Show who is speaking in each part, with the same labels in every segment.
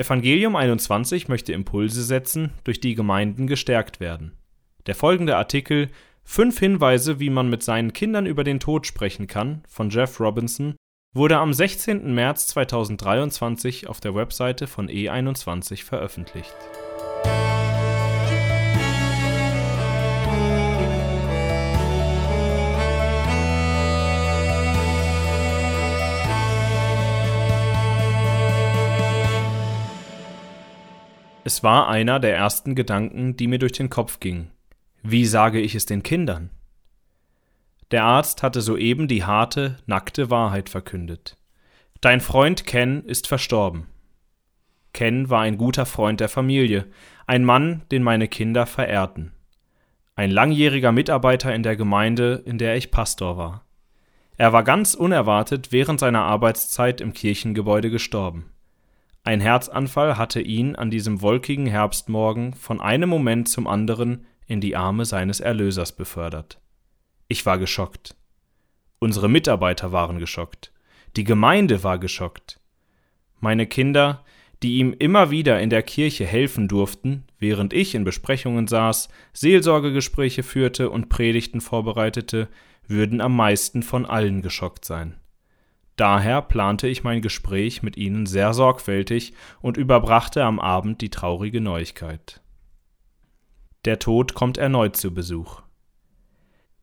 Speaker 1: Evangelium 21 möchte Impulse setzen, durch die Gemeinden gestärkt werden. Der folgende Artikel Fünf Hinweise, wie man mit seinen Kindern über den Tod sprechen kann von Jeff Robinson wurde am 16. März 2023 auf der Webseite von E21 veröffentlicht. Es war einer der ersten Gedanken, die mir durch den Kopf gingen. Wie sage ich es den Kindern? Der Arzt hatte soeben die harte, nackte Wahrheit verkündet. Dein Freund Ken ist verstorben. Ken war ein guter Freund der Familie, ein Mann, den meine Kinder verehrten. Ein langjähriger Mitarbeiter in der Gemeinde, in der ich Pastor war. Er war ganz unerwartet während seiner Arbeitszeit im Kirchengebäude gestorben. Ein Herzanfall hatte ihn an diesem wolkigen Herbstmorgen von einem Moment zum anderen in die Arme seines Erlösers befördert. Ich war geschockt. Unsere Mitarbeiter waren geschockt. Die Gemeinde war geschockt. Meine Kinder, die ihm immer wieder in der Kirche helfen durften, während ich in Besprechungen saß, Seelsorgegespräche führte und Predigten vorbereitete, würden am meisten von allen geschockt sein. Daher plante ich mein Gespräch mit ihnen sehr sorgfältig und überbrachte am Abend die traurige Neuigkeit. Der Tod kommt erneut zu Besuch.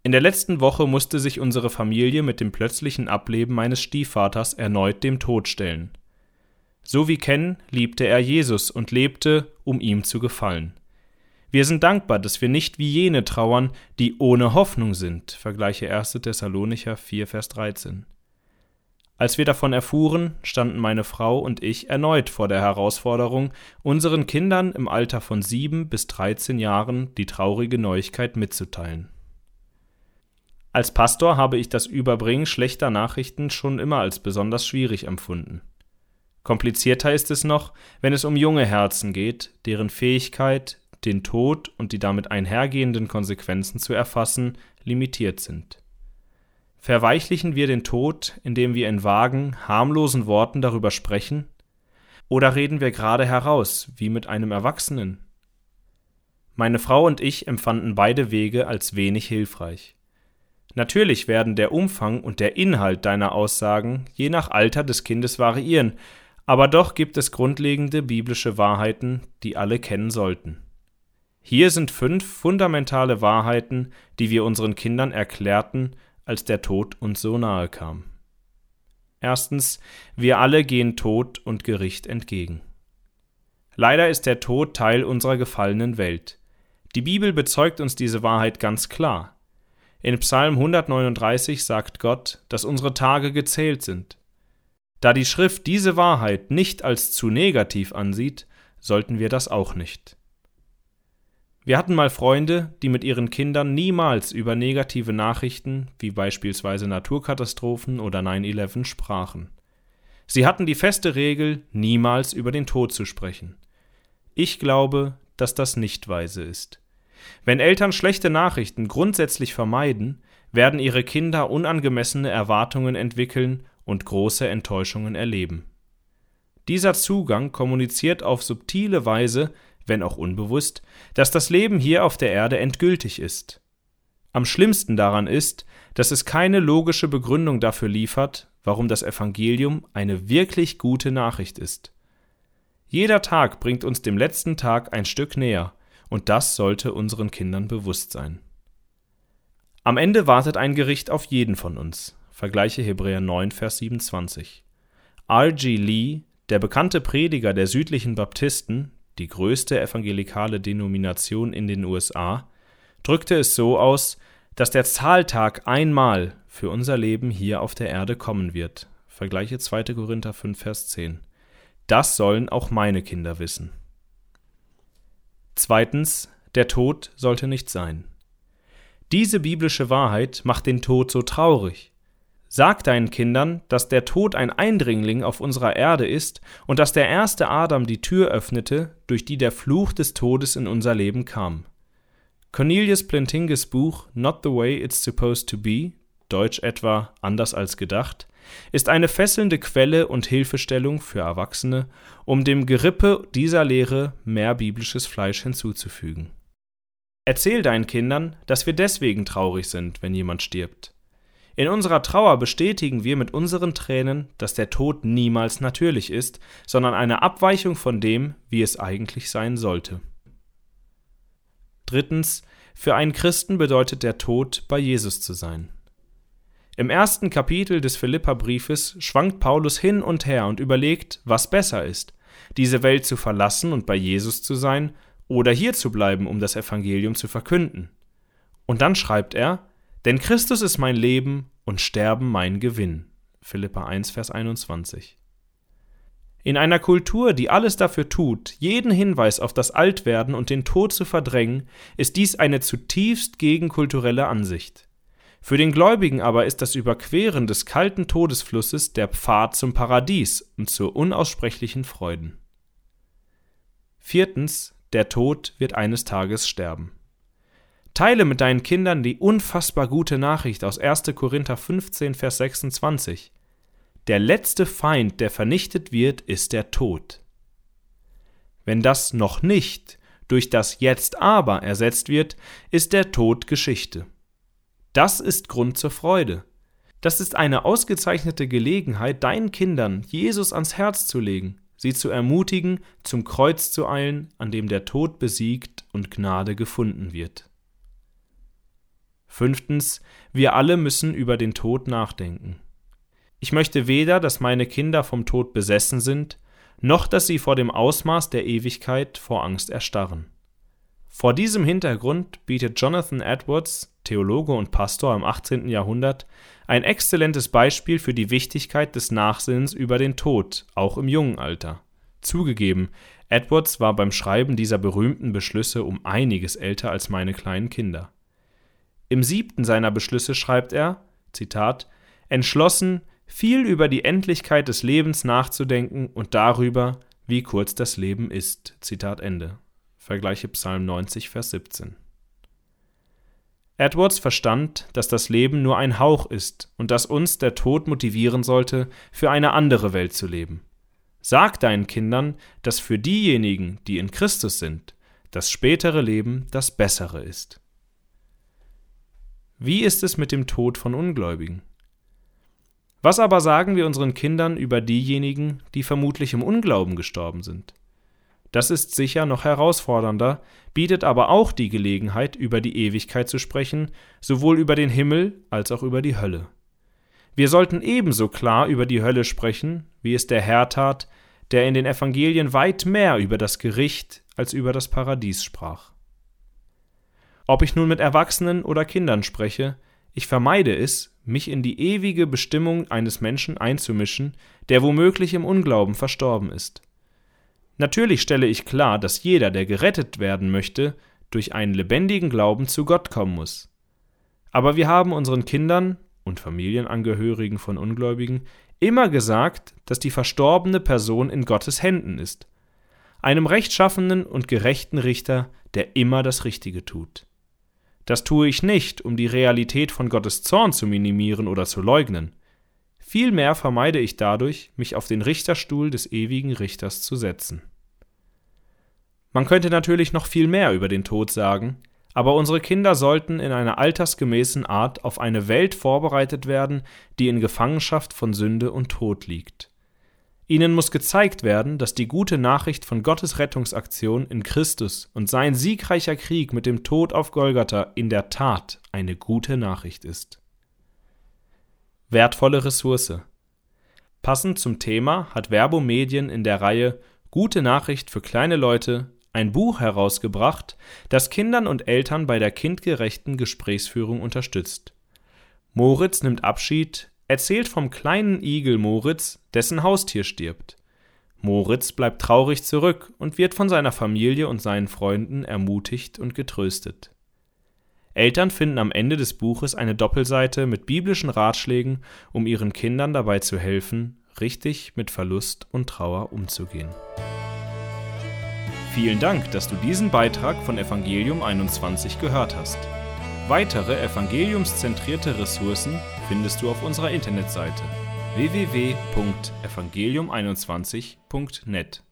Speaker 1: In der letzten Woche musste sich unsere Familie mit dem plötzlichen Ableben meines Stiefvaters erneut dem Tod stellen. So wie Ken liebte er Jesus und lebte, um ihm zu gefallen. Wir sind dankbar, dass wir nicht wie jene trauern, die ohne Hoffnung sind. Vergleiche 1. Thessalonicher 4, Vers 13. Als wir davon erfuhren, standen meine Frau und ich erneut vor der Herausforderung, unseren Kindern im Alter von sieben bis dreizehn Jahren die traurige Neuigkeit mitzuteilen. Als Pastor habe ich das Überbringen schlechter Nachrichten schon immer als besonders schwierig empfunden. Komplizierter ist es noch, wenn es um junge Herzen geht, deren Fähigkeit, den Tod und die damit einhergehenden Konsequenzen zu erfassen, limitiert sind. Verweichlichen wir den Tod, indem wir in vagen, harmlosen Worten darüber sprechen? Oder reden wir gerade heraus, wie mit einem Erwachsenen? Meine Frau und ich empfanden beide Wege als wenig hilfreich. Natürlich werden der Umfang und der Inhalt deiner Aussagen je nach Alter des Kindes variieren, aber doch gibt es grundlegende biblische Wahrheiten, die alle kennen sollten. Hier sind fünf fundamentale Wahrheiten, die wir unseren Kindern erklärten als der Tod uns so nahe kam. Erstens, wir alle gehen Tod und Gericht entgegen. Leider ist der Tod Teil unserer gefallenen Welt. Die Bibel bezeugt uns diese Wahrheit ganz klar. In Psalm 139 sagt Gott, dass unsere Tage gezählt sind. Da die Schrift diese Wahrheit nicht als zu negativ ansieht, sollten wir das auch nicht. Wir hatten mal Freunde, die mit ihren Kindern niemals über negative Nachrichten wie beispielsweise Naturkatastrophen oder 9-11 sprachen. Sie hatten die feste Regel, niemals über den Tod zu sprechen. Ich glaube, dass das nicht weise ist. Wenn Eltern schlechte Nachrichten grundsätzlich vermeiden, werden ihre Kinder unangemessene Erwartungen entwickeln und große Enttäuschungen erleben. Dieser Zugang kommuniziert auf subtile Weise wenn auch unbewusst, dass das Leben hier auf der Erde endgültig ist. Am schlimmsten daran ist, dass es keine logische Begründung dafür liefert, warum das Evangelium eine wirklich gute Nachricht ist. Jeder Tag bringt uns dem letzten Tag ein Stück näher, und das sollte unseren Kindern bewusst sein. Am Ende wartet ein Gericht auf jeden von uns. Vergleiche Hebräer 9, Vers 27. R.G. Lee, der bekannte Prediger der südlichen Baptisten, die größte evangelikale Denomination in den USA, drückte es so aus, dass der Zahltag einmal für unser Leben hier auf der Erde kommen wird. Vergleiche 2. Korinther 5, Vers 10. Das sollen auch meine Kinder wissen. Zweitens, der Tod sollte nicht sein. Diese biblische Wahrheit macht den Tod so traurig. Sag deinen Kindern, dass der Tod ein Eindringling auf unserer Erde ist und dass der erste Adam die Tür öffnete, durch die der Fluch des Todes in unser Leben kam. Cornelius Plantingas Buch Not the Way It's Supposed to Be, Deutsch etwa anders als gedacht, ist eine fesselnde Quelle und Hilfestellung für Erwachsene, um dem Gerippe dieser Lehre mehr biblisches Fleisch hinzuzufügen. Erzähl deinen Kindern, dass wir deswegen traurig sind, wenn jemand stirbt. In unserer Trauer bestätigen wir mit unseren Tränen, dass der Tod niemals natürlich ist, sondern eine Abweichung von dem, wie es eigentlich sein sollte. Drittens, für einen Christen bedeutet der Tod, bei Jesus zu sein. Im ersten Kapitel des Philipperbriefes schwankt Paulus hin und her und überlegt, was besser ist, diese Welt zu verlassen und bei Jesus zu sein oder hier zu bleiben, um das Evangelium zu verkünden. Und dann schreibt er, denn Christus ist mein Leben und Sterben mein Gewinn. Philippa 1, Vers 21. In einer Kultur, die alles dafür tut, jeden Hinweis auf das Altwerden und den Tod zu verdrängen, ist dies eine zutiefst gegenkulturelle Ansicht. Für den Gläubigen aber ist das Überqueren des kalten Todesflusses der Pfad zum Paradies und zur unaussprechlichen Freuden. Viertens, der Tod wird eines Tages sterben. Teile mit deinen Kindern die unfassbar gute Nachricht aus 1. Korinther 15, Vers 26. Der letzte Feind, der vernichtet wird, ist der Tod. Wenn das noch nicht durch das Jetzt aber ersetzt wird, ist der Tod Geschichte. Das ist Grund zur Freude. Das ist eine ausgezeichnete Gelegenheit, deinen Kindern Jesus ans Herz zu legen, sie zu ermutigen, zum Kreuz zu eilen, an dem der Tod besiegt und Gnade gefunden wird. Fünftens, wir alle müssen über den Tod nachdenken. Ich möchte weder, dass meine Kinder vom Tod besessen sind, noch dass sie vor dem Ausmaß der Ewigkeit vor Angst erstarren. Vor diesem Hintergrund bietet Jonathan Edwards, Theologe und Pastor im 18. Jahrhundert, ein exzellentes Beispiel für die Wichtigkeit des Nachsinns über den Tod, auch im jungen Alter. Zugegeben, Edwards war beim Schreiben dieser berühmten Beschlüsse um einiges älter als meine kleinen Kinder. Im siebten seiner Beschlüsse schreibt er, Zitat, entschlossen, viel über die Endlichkeit des Lebens nachzudenken und darüber, wie kurz das Leben ist. Zitat Ende. Vergleiche Psalm 90, Vers 17. Edwards verstand, dass das Leben nur ein Hauch ist und dass uns der Tod motivieren sollte, für eine andere Welt zu leben. Sag deinen Kindern, dass für diejenigen, die in Christus sind, das spätere Leben das bessere ist. Wie ist es mit dem Tod von Ungläubigen? Was aber sagen wir unseren Kindern über diejenigen, die vermutlich im Unglauben gestorben sind? Das ist sicher noch herausfordernder, bietet aber auch die Gelegenheit, über die Ewigkeit zu sprechen, sowohl über den Himmel als auch über die Hölle. Wir sollten ebenso klar über die Hölle sprechen, wie es der Herr tat, der in den Evangelien weit mehr über das Gericht als über das Paradies sprach. Ob ich nun mit Erwachsenen oder Kindern spreche, ich vermeide es, mich in die ewige Bestimmung eines Menschen einzumischen, der womöglich im Unglauben verstorben ist. Natürlich stelle ich klar, dass jeder, der gerettet werden möchte, durch einen lebendigen Glauben zu Gott kommen muss. Aber wir haben unseren Kindern und Familienangehörigen von Ungläubigen immer gesagt, dass die verstorbene Person in Gottes Händen ist, einem rechtschaffenen und gerechten Richter, der immer das Richtige tut. Das tue ich nicht, um die Realität von Gottes Zorn zu minimieren oder zu leugnen. Vielmehr vermeide ich dadurch, mich auf den Richterstuhl des ewigen Richters zu setzen. Man könnte natürlich noch viel mehr über den Tod sagen, aber unsere Kinder sollten in einer altersgemäßen Art auf eine Welt vorbereitet werden, die in Gefangenschaft von Sünde und Tod liegt. Ihnen muss gezeigt werden, dass die gute Nachricht von Gottes Rettungsaktion in Christus und sein siegreicher Krieg mit dem Tod auf Golgatha in der Tat eine gute Nachricht ist. Wertvolle Ressource Passend zum Thema hat Verbomedien in der Reihe Gute Nachricht für kleine Leute ein Buch herausgebracht, das Kindern und Eltern bei der kindgerechten Gesprächsführung unterstützt. Moritz nimmt Abschied erzählt vom kleinen Igel Moritz, dessen Haustier stirbt. Moritz bleibt traurig zurück und wird von seiner Familie und seinen Freunden ermutigt und getröstet. Eltern finden am Ende des Buches eine Doppelseite mit biblischen Ratschlägen, um ihren Kindern dabei zu helfen, richtig mit Verlust und Trauer umzugehen. Vielen Dank, dass du diesen Beitrag von Evangelium 21 gehört hast. Weitere evangeliumszentrierte Ressourcen findest du auf unserer Internetseite www.evangelium21.net.